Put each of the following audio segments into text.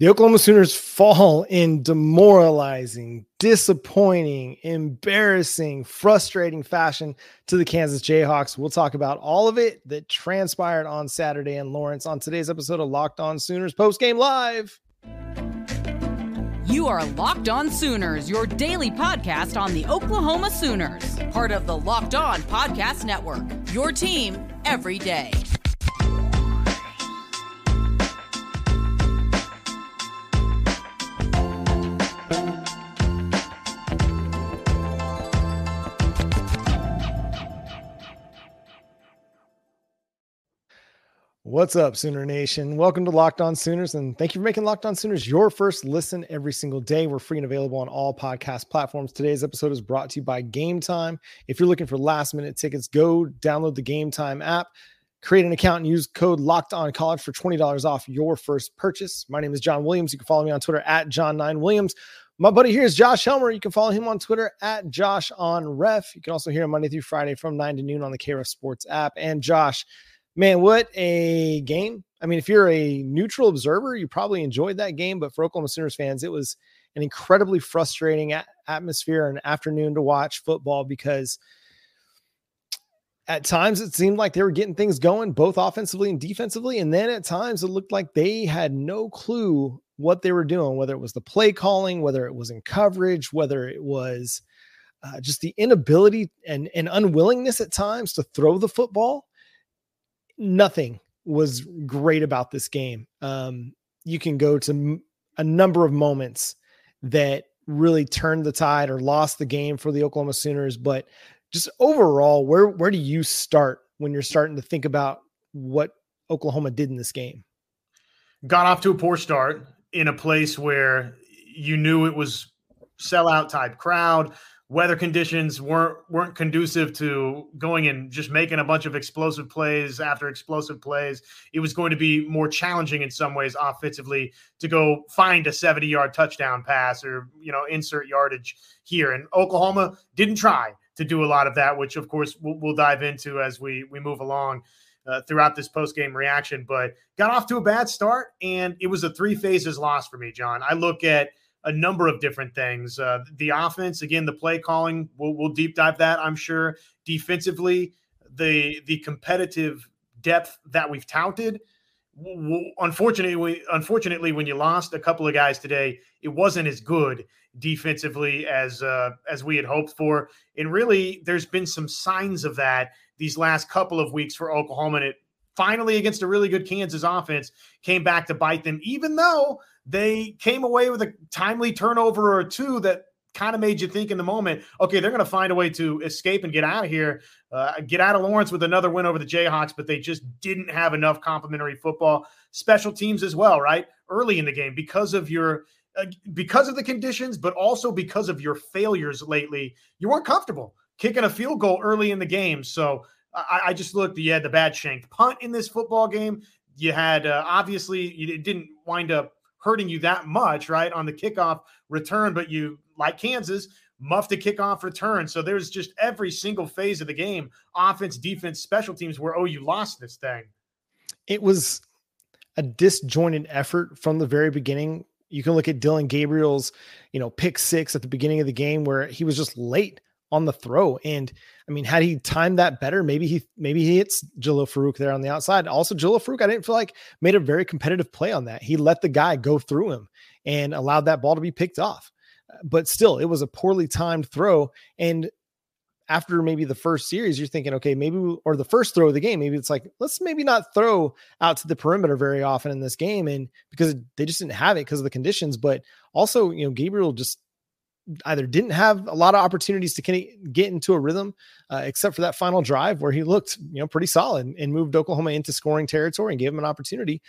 The Oklahoma Sooners fall in demoralizing, disappointing, embarrassing, frustrating fashion to the Kansas Jayhawks. We'll talk about all of it that transpired on Saturday in Lawrence on today's episode of Locked On Sooners Post Game Live. You are Locked On Sooners, your daily podcast on the Oklahoma Sooners, part of the Locked On Podcast Network. Your team every day. What's up, Sooner Nation? Welcome to Locked On Sooners, and thank you for making Locked On Sooners your first listen every single day. We're free and available on all podcast platforms. Today's episode is brought to you by Gametime. If you're looking for last minute tickets, go download the Gametime app, create an account, and use code Locked On College for twenty dollars off your first purchase. My name is John Williams. You can follow me on Twitter at John9Williams. My buddy here is Josh Helmer. You can follow him on Twitter at Josh on Ref. You can also hear him Monday through Friday from 9 to noon on the KREF Sports app. And Josh, man, what a game. I mean, if you're a neutral observer, you probably enjoyed that game. But for Oklahoma Sooners fans, it was an incredibly frustrating a- atmosphere and afternoon to watch football because at times it seemed like they were getting things going both offensively and defensively. And then at times it looked like they had no clue what they were doing, whether it was the play calling, whether it was in coverage, whether it was uh, just the inability and, and unwillingness at times to throw the football nothing was great about this game. Um, you can go to m- a number of moments that really turned the tide or lost the game for the Oklahoma Sooners, but just overall, where where do you start when you're starting to think about what Oklahoma did in this game? Got off to a poor start in a place where you knew it was sellout type crowd weather conditions weren't weren't conducive to going and just making a bunch of explosive plays after explosive plays. It was going to be more challenging in some ways offensively to go find a 70 yard touchdown pass or you know insert yardage here. And Oklahoma didn't try to do a lot of that, which of course we'll, we'll dive into as we we move along. Uh, throughout this post game reaction, but got off to a bad start, and it was a three phases loss for me, John. I look at a number of different things. Uh, the offense, again, the play calling, we'll, we'll deep dive that, I'm sure. Defensively, the the competitive depth that we've touted. Unfortunately, unfortunately, when you lost a couple of guys today, it wasn't as good defensively as uh, as we had hoped for. And really, there's been some signs of that these last couple of weeks for Oklahoma. And it finally, against a really good Kansas offense, came back to bite them, even though they came away with a timely turnover or two that kind of made you think in the moment, okay, they're going to find a way to escape and get out of here, uh, get out of Lawrence with another win over the Jayhawks, but they just didn't have enough complementary football, special teams as well, right? Early in the game because of your uh, because of the conditions, but also because of your failures lately, you weren't comfortable kicking a field goal early in the game. So I, I just looked, you had the bad shanked punt in this football game. You had uh, obviously you didn't wind up hurting you that much, right, on the kickoff return, but you, like Kansas, muffed a kickoff return. So there's just every single phase of the game offense, defense, special teams where, oh, you lost this thing. It was a disjointed effort from the very beginning. You can look at Dillon Gabriel's, you know, pick six at the beginning of the game where he was just late on the throw. And I mean, had he timed that better, maybe he maybe he hits Jalil Farooq there on the outside. Also, Jalil Farooq, I didn't feel like made a very competitive play on that. He let the guy go through him and allowed that ball to be picked off. But still, it was a poorly timed throw. And after maybe the first series, you're thinking, okay, maybe, or the first throw of the game, maybe it's like, let's maybe not throw out to the perimeter very often in this game. And because they just didn't have it because of the conditions, but also, you know, Gabriel just either didn't have a lot of opportunities to get into a rhythm, uh, except for that final drive where he looked, you know, pretty solid and moved Oklahoma into scoring territory and gave him an opportunity.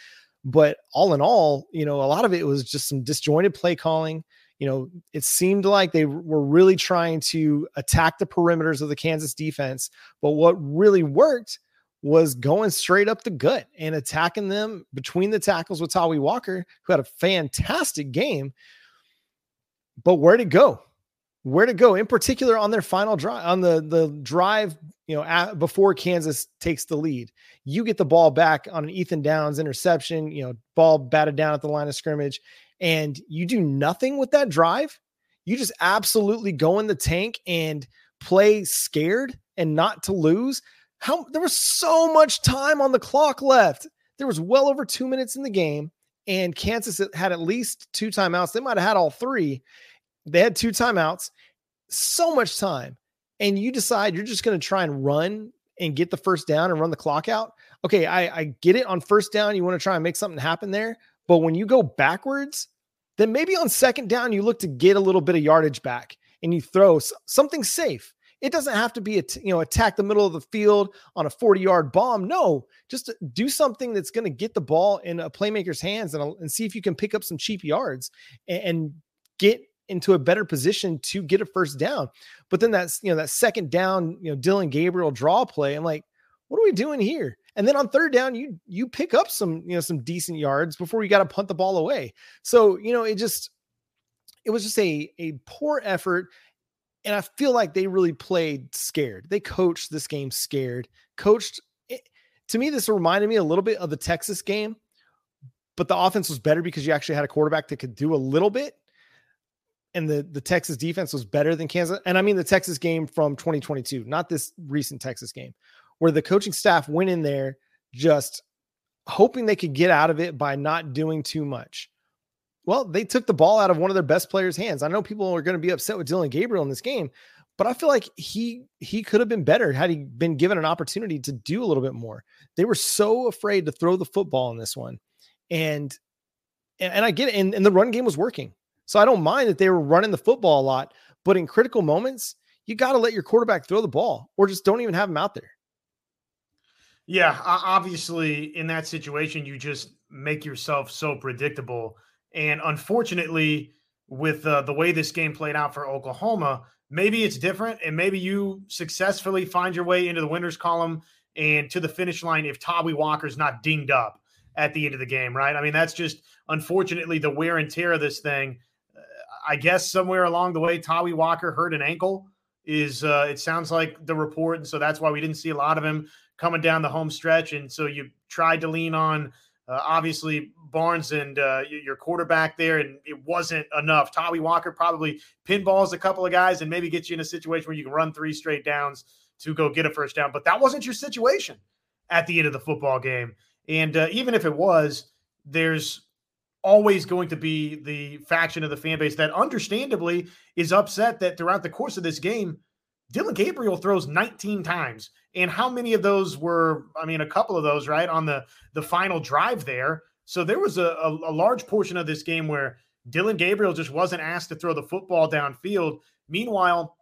But all in all, you know, a lot of it was just some disjointed play calling. You know, it seemed like they were really trying to attack the perimeters of the Kansas defense. But what really worked was going straight up the gut and attacking them between the tackles with Tawee Walker, who had a fantastic game but where'd it go? where to go? In particular on their final drive on the the drive you know at, before kansas takes the lead you get the ball back on an ethan downs interception you know ball batted down at the line of scrimmage and you do nothing with that drive? You just absolutely go in the tank and play scared and not to lose? How there was so much time on the clock left. There was well over two minutes in the game and kansas had at least two timeouts. They might have had all three they had two timeouts, so much time, and you decide you're just going to try and run and get the first down and run the clock out. Okay, I, I get it on first down. You want to try and make something happen there. But when you go backwards, then maybe on second down, you look to get a little bit of yardage back and you throw something safe. It doesn't have to be a you know attack the middle of the field on a 40 yard bomb. No, just do something that's going to get the ball in a playmaker's hands and, and see if you can pick up some cheap yards and, and get into a better position to get a first down. But then that's, you know, that second down, you know, Dillon Gabriel draw play. I'm like, what are we doing here? And then on third down, you you pick up some, you know, some decent yards before you got to punt the ball away. So, you know, it just it was just a a poor effort. And I feel like they really played scared. They coached this game scared. Coached eh, to me, this reminded me a little bit of the Texas game, but the offense was better because you actually had a quarterback that could do a little bit and the the Texas defense was better than Kansas. And I mean the Texas game from 2022, not this recent Texas game, where the coaching staff went in there just hoping they could get out of it by not doing too much. Well, they took the ball out of one of their best players' hands. I know people are going to be upset with Dillon Gabriel in this game, but I feel like he he could have been better had he been given an opportunity to do a little bit more. They were so afraid to throw the football in this one. And and, I get it. And, and the run game was working. So I don't mind that they were running the football a lot, but in critical moments, you got to let your quarterback throw the ball or just don't even have him out there. Yeah, obviously in that situation you just make yourself so predictable and unfortunately with uh, the way this game played out for Oklahoma, maybe it's different and maybe you successfully find your way into the winners column and to the finish line if Tawee Walker's not dinged up at the end of the game, right? I mean, that's just unfortunately the wear and tear of this thing I guess somewhere along the way, Tawee Walker hurt an ankle. Is uh, it sounds like the report, and so that's why we didn't see a lot of him coming down the home stretch. And so you tried to lean on uh, obviously Barnes and uh, your quarterback there, and it wasn't enough. Tawee Walker probably pinballs a couple of guys and maybe gets you in a situation where you can run three straight downs to go get a first down. But that wasn't your situation at the end of the football game. And uh, even if it was, there's always going to be the faction of the fan base that understandably is upset that throughout the course of this game, Dillon Gabriel throws 19 times. And how many of those were, I mean, a couple of those, right, on the the final drive there. So there was a, a, a large portion of this game where Dillon Gabriel just wasn't asked to throw the football downfield. Meanwhile,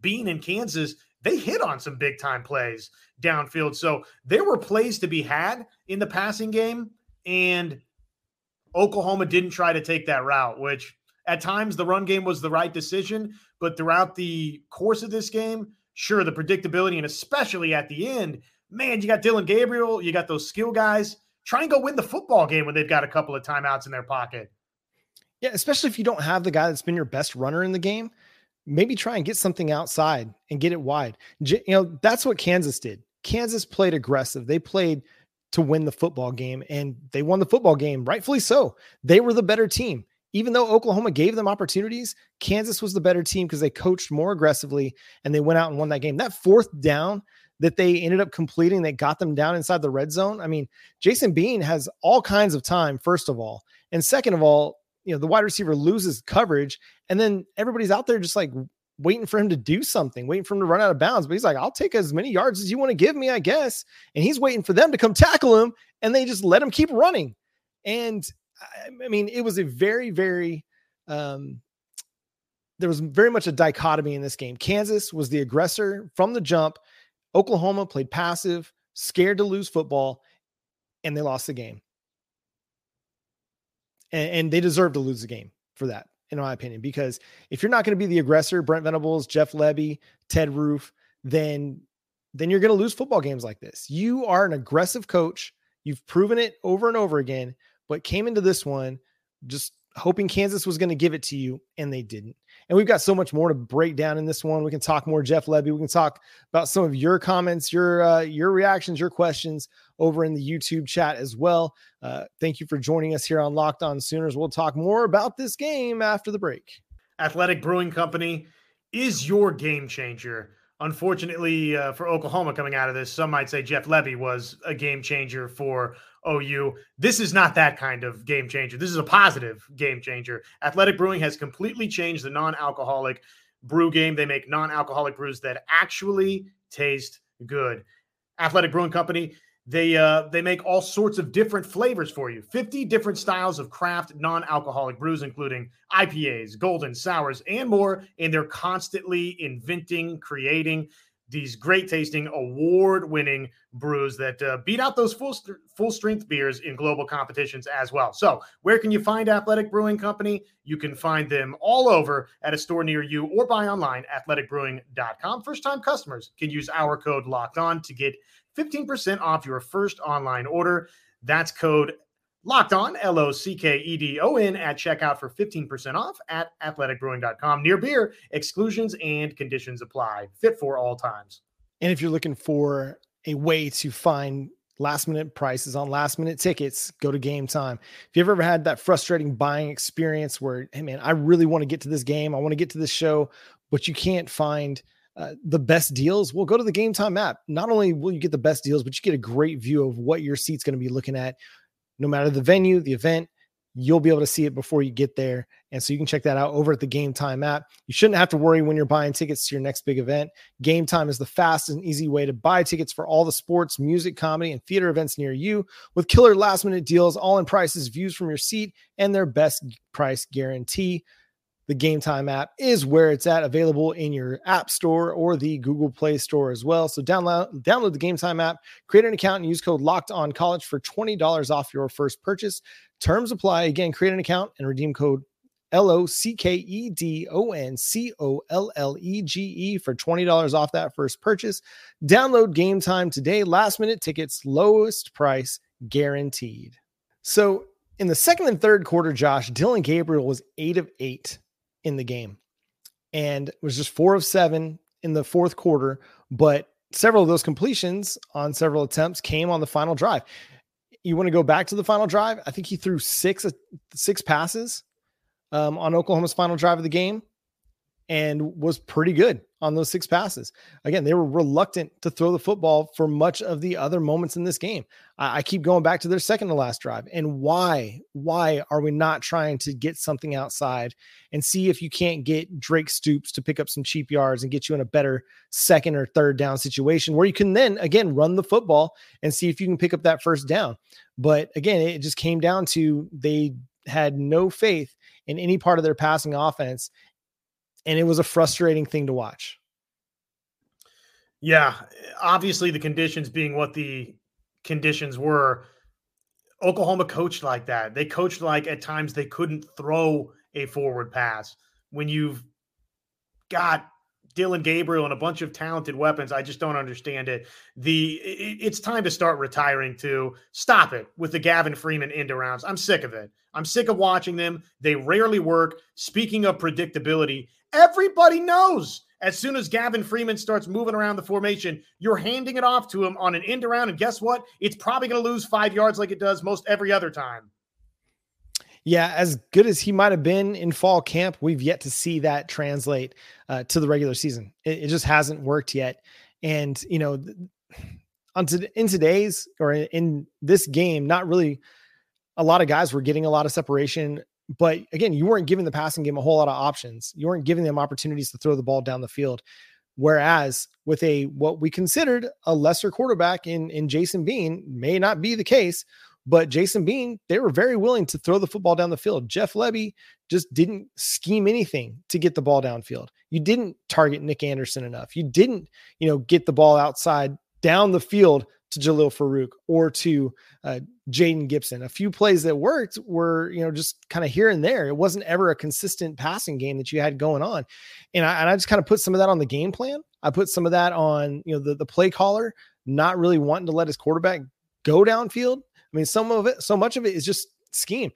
being in Kansas, they hit on some big time plays downfield. So there were plays to be had in the passing game. And Oklahoma didn't try to take that route, which at times the run game was the right decision. But throughout the course of this game, sure, the predictability and especially at the end, man, you got Dillon Gabriel, you got those skill guys. Try and go win the football game when they've got a couple of timeouts in their pocket. Yeah, especially if you don't have the guy that's been your best runner in the game, maybe try and get something outside and get it wide. You know, that's what Kansas did. Kansas played aggressive. They played to win the football game, and they won the football game, rightfully so. They were the better team. Even though Oklahoma gave them opportunities, Kansas was the better team because they coached more aggressively and they went out and won that game. That fourth down that they ended up completing that got them down inside the red zone. I mean, Jason Bean has all kinds of time, first of all. And second of all, you know, the wide receiver loses coverage and then everybody's out there just like waiting for him to do something, waiting for him to run out of bounds. But he's like, I'll take as many yards as you want to give me, I guess. And he's waiting for them to come tackle him, and they just let him keep running. And I mean, it was a very, very, um, there was very much a dichotomy in this game. Kansas was the aggressor from the jump. Oklahoma played passive, scared to lose football, and they lost the game. And, and they deserve to lose the game for that in my opinion, because if you're not going to be the aggressor, Brent Venables, Jeff Lebby, Ted Roof, then then you're going to lose football games like this. You are an aggressive coach. You've proven it over and over again, but came into this one just hoping Kansas was going to give it to you, and they didn't. And we've got so much more to break down in this one. We can talk more Jeff Lebby. We can talk about some of your comments, your uh, your reactions, your questions over in the YouTube chat as well. Uh, thank you for joining us here on Locked On Sooners. We'll talk more about this game after the break. Athletic Brewing Company is your game changer. Unfortunately uh, for Oklahoma coming out of this, some might say Jeff Lebby was a game changer for OU. This is not that kind of game changer. This is a positive game changer. Athletic Brewing has completely changed the non alcoholic brew game. They make non alcoholic brews that actually taste good. Athletic Brewing Company. They uh, they make all sorts of different flavors for you. 50 different styles of craft non-alcoholic brews, including IPAs, golden sours, and more. And they're constantly inventing, creating these great tasting, award winning brews that uh, beat out those full st- full strength beers in global competitions as well. So, where can you find Athletic Brewing Company? You can find them all over at a store near you or buy online athleticbrewing.com. First time customers can use our code locked on to get 15% off your first online order. That's code Locked on, L O C K E D O N, at checkout for 15% off at athleticbrewing.com. Near beer, exclusions and conditions apply. Fit for all times. And if you're looking for a way to find last minute prices on last minute tickets, go to game time. If you've ever had that frustrating buying experience where, hey man, I really want to get to this game, I want to get to this show, but you can't find uh, the best deals, well, go to the Gametime app. Not only will you get the best deals, but you get a great view of what your seat's going to be looking at no matter the venue, the event, you'll be able to see it before you get there. And so you can check that out over at the Gametime app. You shouldn't have to worry when you're buying tickets to your next big event. Gametime is the fast and easy way to buy tickets for all the sports, music, comedy, and theater events near you with killer last minute deals, all in prices, views from your seat, and their best price guarantee. The Gametime app is where it's at, available in your App Store or the Google Play Store as well. So download download the Gametime app, create an account, and use code Locked On College for twenty dollars off your first purchase. Terms apply. Again, create an account and redeem code L O C K E D O N C O L L E G E for $20 off that first purchase. Download game time today. Last minute tickets, lowest price guaranteed. So in the second and third quarter, Josh, Dillon Gabriel was eight of eight in the game and was just four of seven in the fourth quarter. But several of those completions on several attempts came on the final drive. You want to go back to the final drive? I think he threw six six passes um, on Oklahoma's final drive of the game and was pretty good on those six passes. Again, they were reluctant to throw the football for much of the other moments in this game. I, I, keep going back to their second to last drive. And why? Why are we not trying to get something outside and see if you can't get Drake Stoops to pick up some cheap yards and get you in a better second or third down situation where you can then again run the football and see if you can pick up that first down. But again, it just came down to they had no faith in any part of their passing offense and it was a frustrating thing to watch. Yeah, obviously the conditions being what the conditions were. Oklahoma coached like that. They coached like at times they couldn't throw a forward pass. When you've got Dillon Gabriel and a bunch of talented weapons, I just don't understand it. The it, it's time to start retiring to stop it with the Gavin Freeman end rounds. I'm sick of it. I'm sick of watching them. They rarely work. Speaking of predictability, Everybody knows as soon as Gavin Freeman starts moving around the formation, you're handing it off to him on an end around. And guess what? It's probably going to lose five yards like it does most every other time. Yeah, as good as he might have been in fall camp, we've yet to see that translate uh, to the regular season. It, it, just hasn't worked yet. And, you know, on to, in today's or in this game, not really a lot of guys were getting a lot of separation but again, you weren't giving the passing game a whole lot of options. You weren't giving them opportunities to throw the ball down the field. Whereas with a what we considered a lesser quarterback in in Jason Bean may not be the case, but Jason Bean, they were very willing to throw the football down the field. Jeff Lebby just didn't scheme anything to get the ball downfield. You didn't target Nick Anderson enough. You didn't, you know, get the ball outside down the field to Jalil Farooq or to uh, Jayden Gibson. A few plays that worked were, you know, just kind of here and there. It wasn't ever a consistent passing game that you had going on. And I, and I just kind of put some of that on the game plan. I put some of that on, you know, the, the play caller not really wanting to let his quarterback go downfield. I mean, some of it, so much of it is just scheme.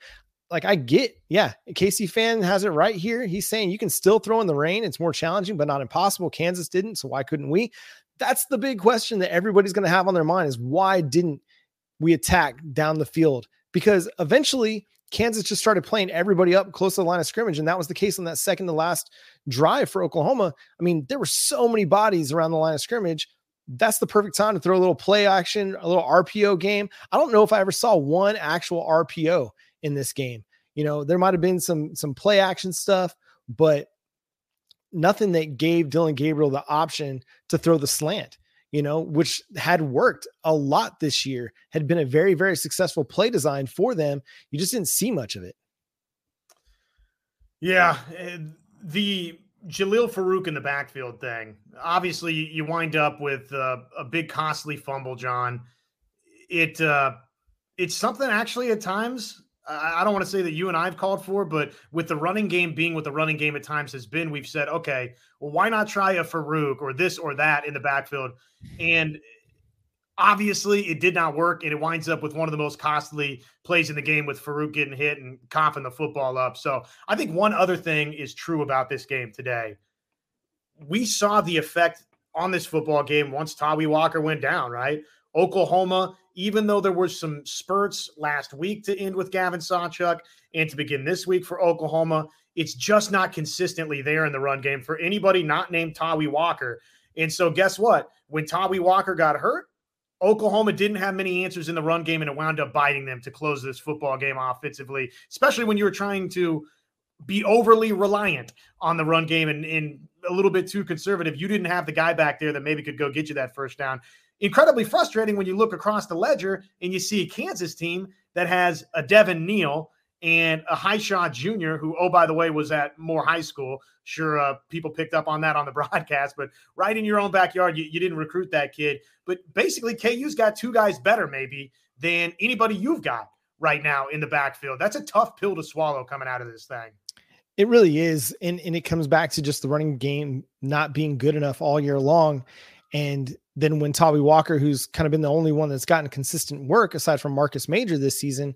like I get, yeah, Casey fan has it right here. He's saying you can still throw in the rain. It's more challenging, but not impossible. Kansas didn't, so why couldn't we? That's the big question that everybody's going to have on their mind is why didn't we attack down the field? Because eventually Kansas just started playing everybody up close to the line of scrimmage, and that was the case on that second to last drive for Oklahoma. I mean, there were so many bodies around the line of scrimmage. That's the perfect time to throw a little play action, a little RPO game. I don't know if I ever saw one actual RPO in this game. You know, there might have been some some play action stuff, but nothing that gave Dillon Gabriel the option to throw the slant, you know, which had worked a lot this year, had been a very, very successful play design for them. You just didn't see much of it. Yeah. The Jalil Farooq in the backfield thing, obviously, you wind up with uh, a big, costly fumble, John. It, uh, it's something actually at times I don't want to say that you and I've called for, but with the running game being what the running game at times has been, we've said, okay, well, why not try a Farooq or this or that in the backfield? And obviously, it did not work, and it winds up with one of the most costly plays in the game with Farooq getting hit and coughing the football up. So I think one other thing is true about this game today. We saw the effect on this football game once Tawee Walker went down, right? Oklahoma even though there were some spurts last week to end with Gavin Sawchuk and to begin this week for Oklahoma, it's just not consistently there in the run game for anybody not named Tawee Walker. And so, guess what? When Tawee Walker got hurt, Oklahoma didn't have many answers in the run game, and it wound up biting them to close this football game offensively, especially when you were trying to be overly reliant on the run game and, and a little bit too conservative. You didn't have the guy back there that maybe could go get you that first down incredibly frustrating when you look across the ledger and you see a Kansas team that has a Devin Neal and a Hishaw Jr., who, oh, by the way, was at Moore High School. Sure, uh, people picked up on that on the broadcast, but right in your own backyard, you, you didn't recruit that kid. But basically, KU's got two guys better, maybe, than anybody you've got right now in the backfield. That's a tough pill to swallow coming out of this thing. It really is. And, and it comes back to just the running game not being good enough all year long. And then when Tawee Walker, who's kind of been the only one that's gotten consistent work aside from Marcus Major this season,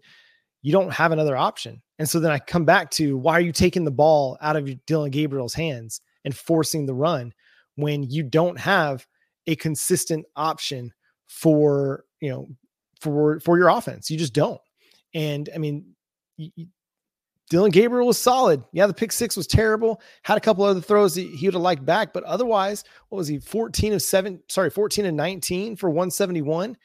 you don't have another option. And so then I come back to why are you taking the ball out of Dillon Gabriel's hands and forcing the run when you don't have a consistent option for, you know, for for your offense. You just don't. And I mean, Dillon Gabriel was solid. Yeah, the pick six was terrible. Had a couple other throws he, he would have liked back, but otherwise, what was he? 14 of seven, sorry, 14 and 19 for 171.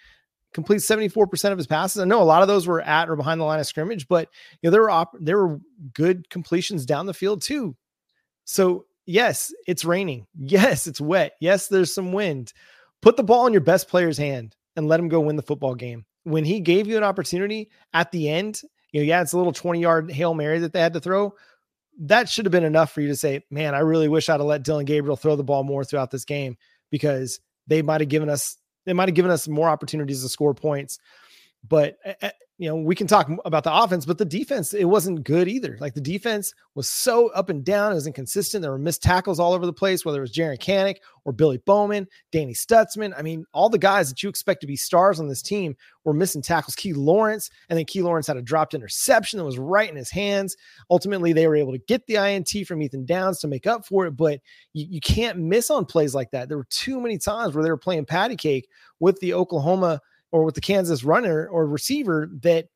Complete 74% of his passes. I know a lot of those were at or behind the line of scrimmage, but you know, there were op- there were good completions down the field too. So yes, it's raining. Yes, it's wet. Yes, there's some wind. Put the ball in your best player's hand and let him go win the football game. When he gave you an opportunity at the end you know, yeah, it's a little 20 yard Hail Mary that they had to throw. That should have been enough for you to say, man, I really wish I'd have let Dillon Gabriel throw the ball more throughout this game because they might have given us, they might have given us more opportunities to score points. But you know, we can talk about the offense, but the defense, it wasn't good either. Like the defense was so up and down, it was inconsistent. There were missed tackles all over the place, whether it was Jaren Kanak or Billy Bowman, Danny Stutsman. I mean, all the guys that you expect to be stars on this team were missing tackles. Key Lawrence, and then Key Lawrence had a dropped interception that was right in his hands. Ultimately, they were able to get the INT from Ethan Downs to make up for it, but you, you can't miss on plays like that. There were too many times where they were playing patty cake with the Oklahoma or with the Kansas runner or receiver that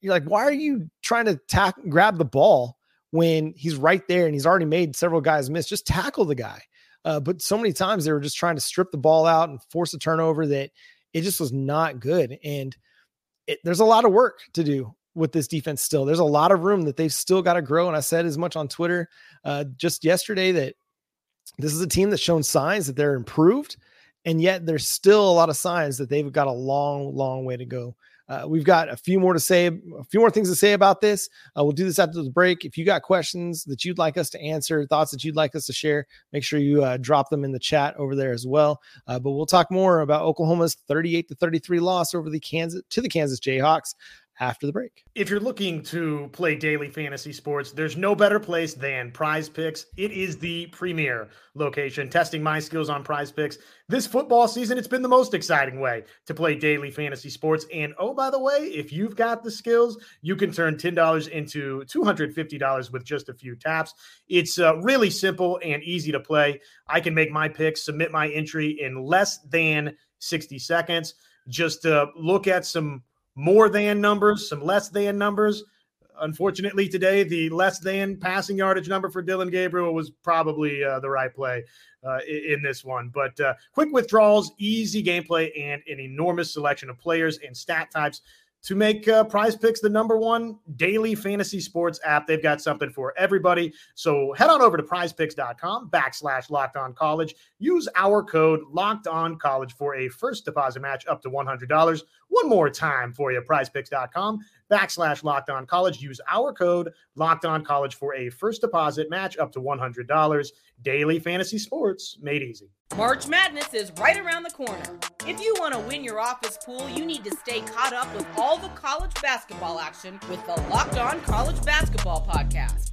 you're like, why are you trying to tack grab the ball when he's right there and he's already made several guys miss? Just tackle the guy. Uh, but so many times they were just trying to strip the ball out and force a turnover that it just was not good. And it, there's a lot of work to do with this defense still. There's a lot of room that they've still got to grow. And I said as much on Twitter uh, just yesterday that this is a team that's shown signs that they're improved and yet there's still a lot of signs that they've got a long, long way to go. Uh, we've got a few more to say, a few more things to say about this. Uh, we'll do this after the break. If you got questions that you'd like us to answer, thoughts that you'd like us to share, make sure you uh, drop them in the chat over there as well. Uh, but we'll talk more about Oklahoma's 38 to 33 loss over the Kansas to the Kansas Jayhawks after the break. If you're looking to play daily fantasy sports, there's no better place than PrizePicks. It is the premier location. Testing my skills on PrizePicks this football season, it's been the most exciting way to play daily fantasy sports. And oh, by the way, if you've got the skills, you can turn $10 into $250 with just a few taps. It's uh, really simple and easy to play. I can make my picks, submit my entry in less than 60 seconds. Just uh, look at some more than numbers, some less than numbers. Unfortunately, today the less than passing yardage number for Dillon Gabriel was probably uh, the right play uh, in this one. But uh, quick withdrawals, easy gameplay, and an enormous selection of players and stat types to make uh, PrizePicks the number one daily fantasy sports app. They've got something for everybody. So head on over to prizepicks.com backslash locked on college. Use our code locked on college for a first deposit match up to $100. One more time for you, prizepicks.com backslash locked on college. Use our code locked on college for a first deposit match up to $100. Daily fantasy sports made easy. March Madness is right around the corner. If you want to win your office pool, you need to stay caught up with all the college basketball action with the Locked On College Basketball Podcast.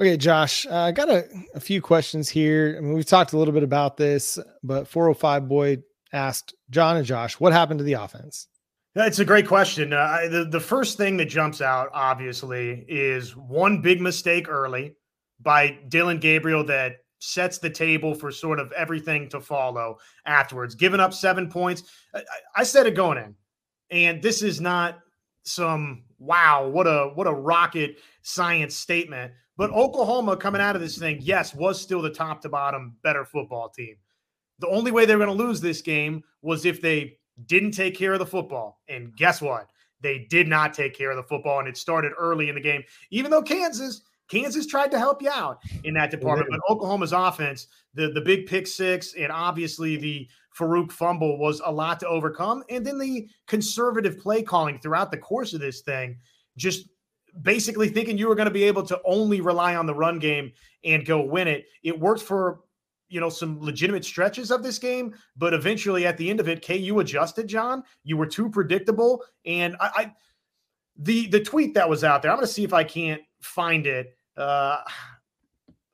Okay, Josh, uh, I got a, a few questions here. I mean, we've talked a little bit about this, but 405 Boy asked John and Josh, what happened to the offense? That's a great question. Uh, the, the first thing that jumps out, obviously, is one big mistake early by Dillon Gabriel that sets the table for sort of everything to follow afterwards. Giving up seven points. I, I said it going in, and this is not some wow, what a what a rocket science statement. But Oklahoma coming out of this thing, yes, was still the top to bottom better football team. The only way they were going to lose this game was if they didn't take care of the football. And guess what? They did not take care of the football, and it started early in the game. Even though Kansas, Kansas tried to help you out in that department, but Oklahoma's offense, the the big pick six, and obviously the Farooq fumble was a lot to overcome, and then the conservative play calling throughout the course of this thing just basically thinking you were going to be able to only rely on the run game and go win it. It worked for you know some legitimate stretches of this game, but eventually at the end of it, KU adjusted. John, you were too predictable, and I, I the the tweet that was out there. I'm going to see if I can't find it uh,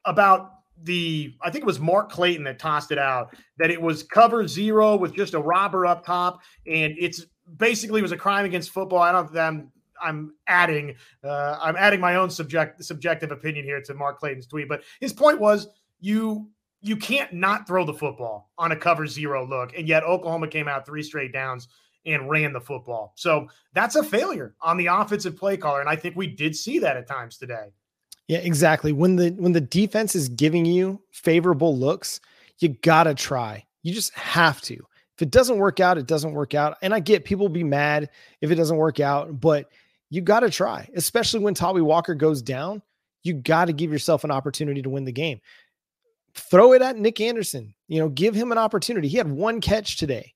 about the I think it was Mark Clayton that tossed it out that it was cover zero with just a robber up top, and it's basically was a crime against football. I don't. I'm I'm adding uh, I'm adding my own subject subjective opinion here to Mark Clayton's tweet, but his point was you you can't not throw the football on a cover zero look, and yet Oklahoma came out three straight downs and ran the football. So that's a failure on the offensive play caller, and I think we did see that at times today. Yeah, exactly. When the when the defense is giving you favorable looks, you gotta try. You just have to. If it doesn't work out, it doesn't work out. And I get people be mad if it doesn't work out, but you got to try, especially when Tawee Walker goes down. You got to give yourself an opportunity to win the game. Throw it at Nick Anderson. You know, give him an opportunity. He had one catch today.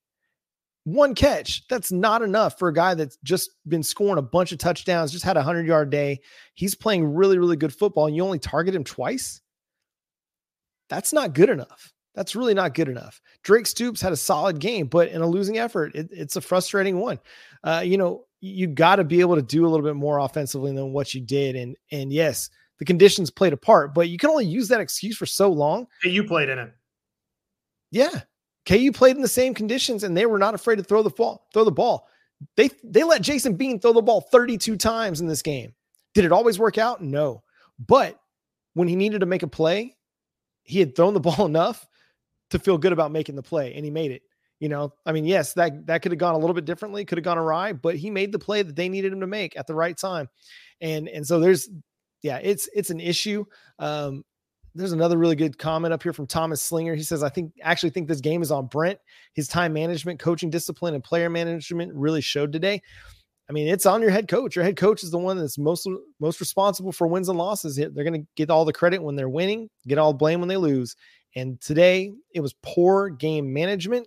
One catch. That's not enough for a guy that's just been scoring a bunch of touchdowns, just had a 100 yard day. He's playing really, really good football, and you only target him twice. That's not good enough. That's really not good enough. Drake Stoops had a solid game, but in a losing effort, it, it's a frustrating one. Uh, you know, you got to be able to do a little bit more offensively than what you did. And and yes, the conditions played a part, but you can only use that excuse for so long. Hey, you played in it. Yeah. KU played in the same conditions and they were not afraid to throw the ball, throw the ball. They they let Jason Bean throw the ball 32 times in this game. Did it always work out? No. But when he needed to make a play, he had thrown the ball enough to feel good about making the play and he made it. You know, I mean, yes, that that could have gone a little bit differently, could have gone awry, but he made the play that they needed him to make at the right time. And and so there's yeah, it's it's an issue. Um, there's another really good comment up here from Thomas Slinger. He says, I think actually think this game is on Brent. His time management, coaching discipline, and player management really showed today. I mean, it's on your head coach. Your head coach is the one that's most most responsible for wins and losses. They're going to get all the credit when they're winning, get all blame when they lose. And today it was poor game management.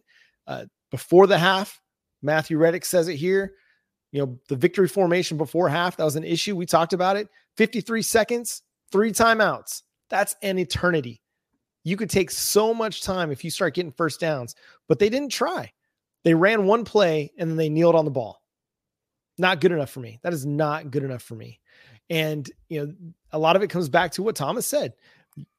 Uh, before the half, Matthew Reddick says it here. You know, the victory formation before half, that was an issue. We talked about it. 53 seconds, three timeouts. That's an eternity. You could take so much time if you start getting first downs, but they didn't try. They ran one play and then they kneeled on the ball. Not good enough for me. That is not good enough for me. And, you know, a lot of it comes back to what Thomas said.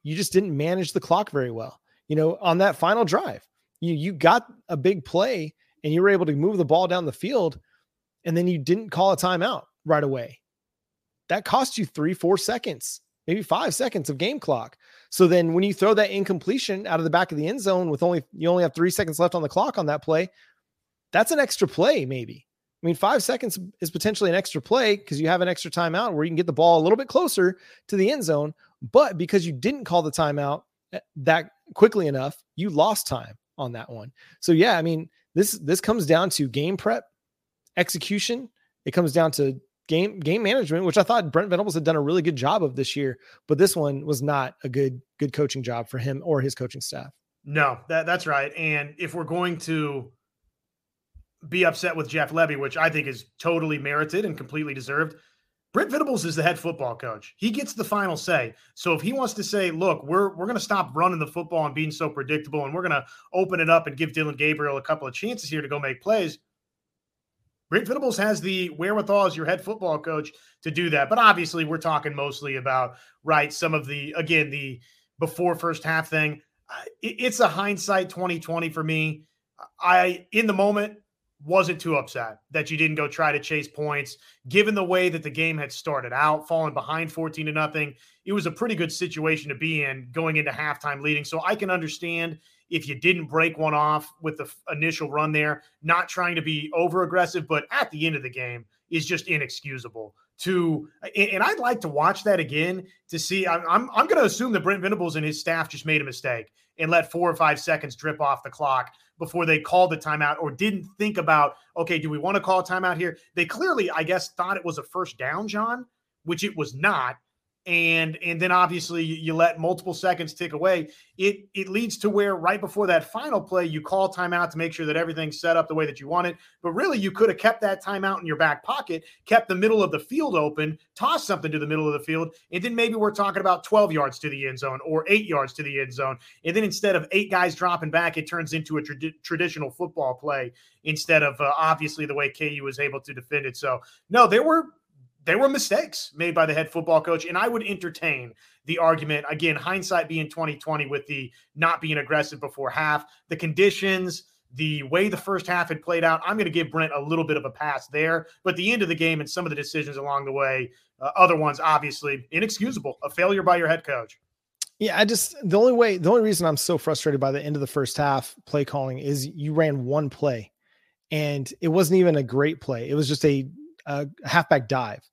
You just didn't manage the clock very well. You know, on that final drive, you you got a big play and you were able to move the ball down the field and then you didn't call a timeout right away. That cost you 3 4 seconds, maybe 5 seconds of game clock. So then when you throw that incompletion out of the back of the end zone with only you only have 3 seconds left on the clock on that play, that's an extra play maybe. I mean, five seconds is potentially an extra play because you have an extra timeout where you can get the ball a little bit closer to the end zone. But because you didn't call the timeout eh, that quickly enough, you lost time on that one. So yeah, I mean, this this comes down to game prep, execution. It comes down to game game management, which I thought Brent Venables had done a really good job of this year, but this one was not a good good coaching job for him or his coaching staff. No, that that's right. And if we're going to be upset with Jeff Lebby, which I think is totally merited and completely deserved. Brent Venables is the head football coach. He gets the final say. So if he wants to say, look, we're we're going to stop running the football and being so predictable and we're going to open it up and give Dillon Gabriel a couple of chances here to go make plays, Brent Venables has the wherewithal as your head football coach to do that. But obviously, we're talking mostly about, right, some of the, again, the before first half thing. It's a hindsight 2020 for me. I, in the moment, wasn't too upset that you didn't go try to chase points. Given the way that the game had started out, falling behind 14 to nothing, it was a pretty good situation to be in going into halftime leading. So I can understand if you didn't break one off with the initial run there, not trying to be over aggressive, but at the end of the game is just inexcusable. To and I'd like to watch that again to see. I'm I'm, I'm going to assume that Brent Venables and his staff just made a mistake and let four or five seconds drip off the clock before they called the timeout or didn't think about, okay, do we want to call a timeout here? They clearly, I guess, thought it was a first down, John, which it was not and and then obviously you let multiple seconds tick away. It it leads to where right before that final play you call timeout to make sure that everything's set up the way that you want it. But really you could have kept that timeout in your back pocket kept the middle of the field open tossed something to the middle of the field and then maybe we're talking about 12 yards to the end zone or 8 yards to the end zone. And then instead of eight guys dropping back it turns into a traditional football play instead of uh, obviously the way KU was able to defend it. So no there were there were mistakes made by the head football coach, and I would entertain the argument again. Hindsight being twenty twenty with the not being aggressive before half, the conditions, the way the first half had played out. I'm going to give Brent a little bit of a pass there, but the end of the game and some of the decisions along the way, uh, other ones obviously inexcusable, a failure by your head coach. Yeah, I just the only way, the only reason I'm so frustrated by the end of the first half play calling is you ran one play, and it wasn't even a great play. It was just a, a halfback dive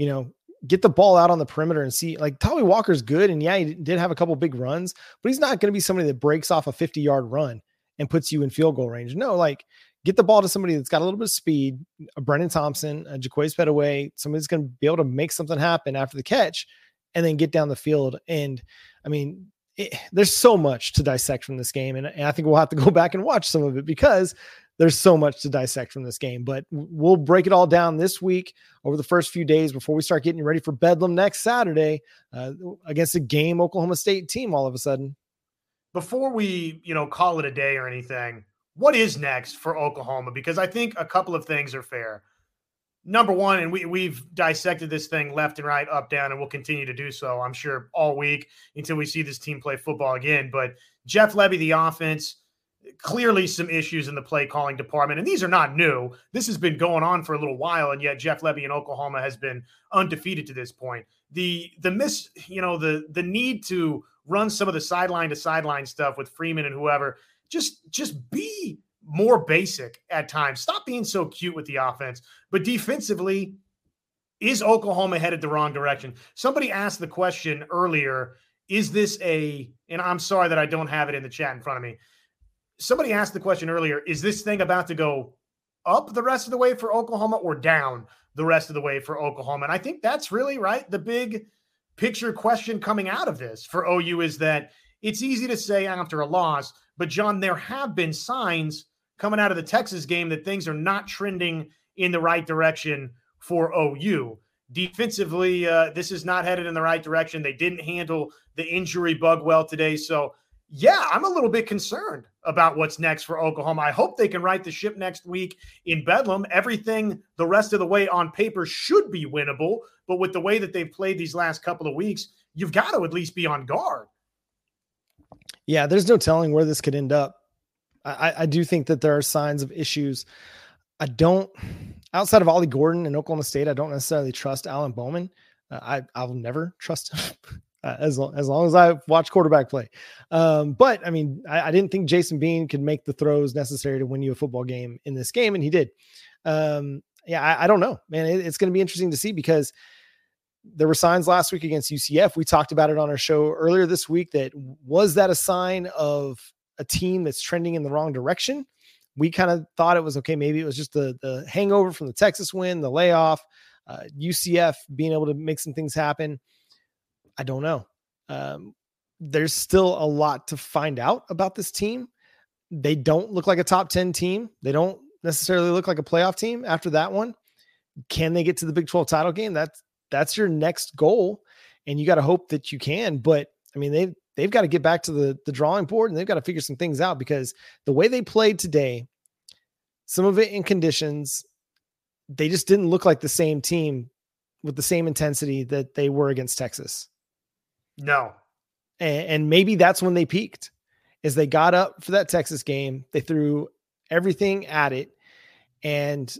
you know, get the ball out on the perimeter and see like Tawee Walker's good. And yeah, he did have a couple big runs, but he's not going to be somebody that breaks off a 50 yard run and puts you in field goal range. No, like get the ball to somebody that's got a little bit of speed, a Brenen Thompson, a Jaquaize Pettaway, somebody's going to be able to make something happen after the catch and then get down the field. And I mean, it, there's so much to dissect from this game. And, and I think we'll have to go back and watch some of it because there's so much to dissect from this game, but we'll break it all down this week over the first few days before we start getting ready for Bedlam next Saturday uh, against a game Oklahoma State team. All of a sudden, before we you know call it a day or anything, what is next for Oklahoma? Because I think a couple of things are fair. Number one, and we we've dissected this thing left and right, up down, and we'll continue to do so. I'm sure all week until we see this team play football again. But Jeff Lebby, the offense clearly some issues in the play calling department. And these are not new. This has been going on for a little while, and yet Jeff Lebby in Oklahoma has been undefeated to this point. The the miss, you know, the the need to run some of the sideline to sideline stuff with Freeman and whoever, just just be more basic at times. Stop being so cute with the offense. But defensively, is Oklahoma headed the wrong direction? Somebody asked the question earlier, is this a and I'm sorry that I don't have it in the chat in front of me somebody asked the question earlier is this thing about to go up the rest of the way for Oklahoma or down the rest of the way for Oklahoma. And I think that's really right. The big picture question coming out of this for OU is that it's easy to say after a loss, but John, there have been signs coming out of the Texas game that things are not trending in the right direction for OU. Defensively, uh, this is not headed in the right direction. They didn't handle the injury bug well today. So, yeah, I'm a little bit concerned about what's next for Oklahoma. I hope they can right the ship next week in Bedlam. Everything the rest of the way on paper should be winnable, but with the way that they've played these last couple of weeks, you've got to at least be on guard. Yeah, there's no telling where this could end up. I, I do think that there are signs of issues. I don't, outside of Ollie Gordon and Oklahoma State, I don't necessarily trust Alan Bowman. Uh, I I will never trust him. Uh, as long as long as I watch quarterback play. Um, but I mean, I, I, didn't think Jason Bean could make the throws necessary to win you a football game in this game, and he did. Um, yeah, I, I, don't know, man. It, it's going to be interesting to see because there were signs last week against UCF. We talked about it on our show earlier this week. That was that a sign of a team that's trending in the wrong direction? We kind of thought it was okay. Maybe it was just the the hangover from the Texas win, the layoff uh, UCF being able to make some things happen. I don't know. Um, there's still a lot to find out about this team. They don't look like a top 10 team. They don't necessarily look like a playoff team after that one. Can they get to the Big 12 title game? That's that's your next goal. And you got to hope that you can. But I mean, they they've got to get back to the, the drawing board and they've got to figure some things out because the way they played today, some of it in conditions, they just didn't look like the same team with the same intensity that they were against Texas. No. And, and maybe that's when they peaked is they got up for that Texas game. They threw everything at it. And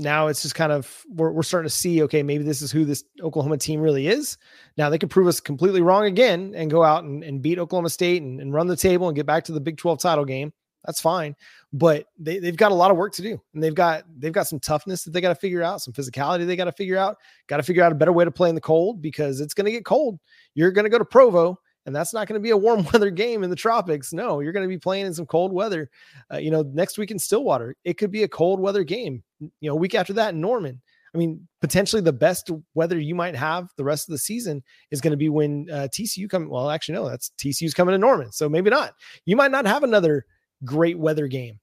now it's just kind of we're, we're starting to see okay maybe this is who this oklahoma team really is now they could prove us completely wrong again and go out and, and beat oklahoma state and, and run the table and get back to the big 12 title game that's fine. But they, they've got a lot of work to do. And they've got they've got some toughness that they got to figure out, some physicality they got to figure out, got to figure out a better way to play in the cold because it's going to get cold. You're going to go to Provo and that's not going to be a warm weather game in the tropics. No, you're going to be playing in some cold weather. Uh, you know, next week in Stillwater, it could be a cold weather game. You know, week after that in Norman. I mean, potentially the best weather you might have the rest of the season is going to be when uh, TCU come. Well, actually, no, that's TCU's coming to Norman, so maybe not. You might not have another great weather game.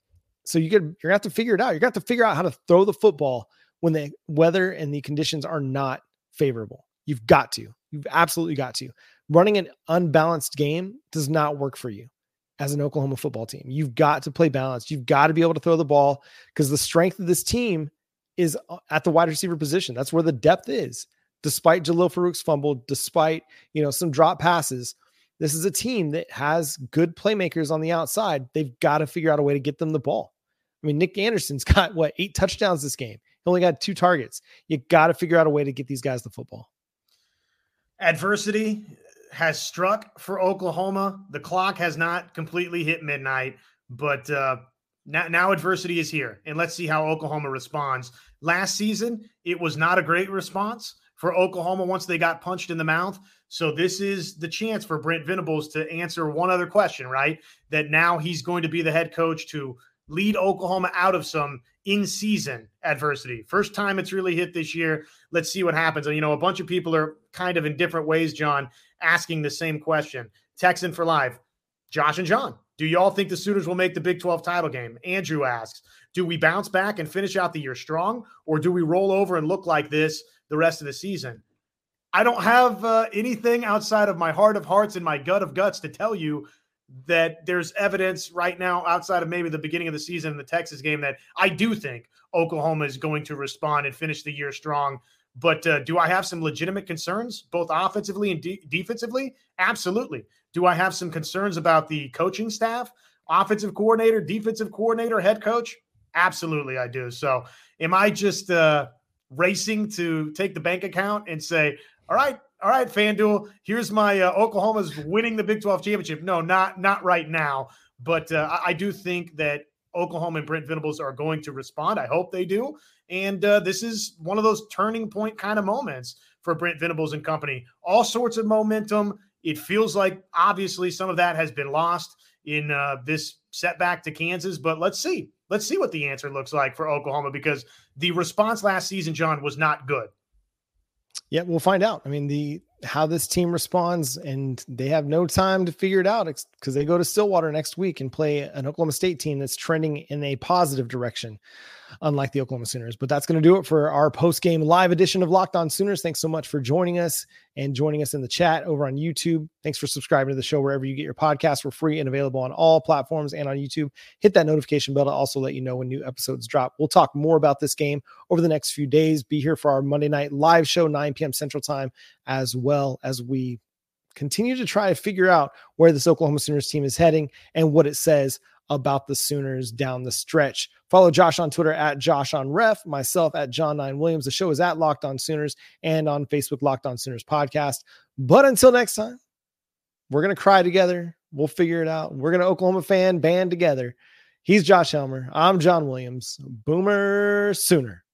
So you could you're gonna have to figure it out. You're gonna have to figure out how to throw the football when the weather and the conditions are not favorable. You've got to. You've absolutely got to. Running an unbalanced game does not work for you as an Oklahoma football team. You've got to play balanced. You've got to be able to throw the ball because the strength of this team is uh, at the wide receiver position. That's where the depth is. Despite Jalil Farooq's fumble, despite you know some drop passes, this is a team that has good playmakers on the outside. They've got to figure out a way to get them the ball. I mean, Nic Anderson's got what eight touchdowns this game. He only got two targets. You got to figure out a way to get these guys the football. Adversity has struck for Oklahoma. The clock has not completely hit midnight, but uh, now, now adversity is here. And let's see how Oklahoma responds. Last season, it was not a great response for Oklahoma once they got punched in the mouth. So this is the chance for Brent Venables to answer one other question, right? That now he's going to be the head coach to lead Oklahoma out of some in-season adversity. First time it's really hit this year. Let's see what happens. And you know, a bunch of people are kind of in different ways, John, asking the same question. Texan for life. Josh and John, do y'all think the Sooners will make the Big 12 title game? Andrew asks, do we bounce back and finish out the year strong, or do we roll over and look like this the rest of the season. I don't have uh, anything outside of my heart of hearts and my gut of guts to tell you that there's evidence right now outside of maybe the beginning of the season in the Texas game that I do think Oklahoma is going to respond and finish the year strong. But uh, do I have some legitimate concerns, both offensively and de- defensively? Absolutely. Do I have some concerns about the coaching staff, offensive coordinator, defensive coordinator, head coach? Absolutely, I do. So, am I just uh, racing to take the bank account and say, all right, all right, FanDuel, here's my uh, Oklahoma's winning the Big 12 championship. No, not not right now. But uh, I, I, do think that Oklahoma and Brent Venables are going to respond. I hope they do. And uh, this is one of those turning point kind of moments for Brent Venables and company. All sorts of momentum. It feels like obviously some of that has been lost in uh, this setback to Kansas, but let's see. Let's see what the answer looks like for Oklahoma because the response last season, John, was not good. Yeah, we'll find out. I mean, the how this team responds, and they have no time to figure it out because they go to Stillwater next week and play an Oklahoma State team that's trending in a positive direction unlike the Oklahoma Sooners. But that's going to do it for our post game live edition of Locked On Sooners. Thanks so much for joining us and joining us in the chat over on YouTube. Thanks for subscribing to the show wherever you get your podcasts. We're free and available on all platforms and on YouTube. Hit that notification bell to also let you know when new episodes drop. We'll talk more about this game over the next few days. Be here for our Monday night live show, 9 p.m. Central Time, as well as we continue to try to figure out where this Oklahoma Sooners team is heading and what it says about the Sooners down the stretch. Follow Josh on Twitter at Josh on Ref, myself at John Nine Williams. The show is at Locked On Sooners and on Facebook, Locked On Sooners Podcast. But until next time, we're to cry together. We'll figure it out. We're to Oklahoma fan band together. He's Josh Helmer. I'm John Williams. Boomer Sooner.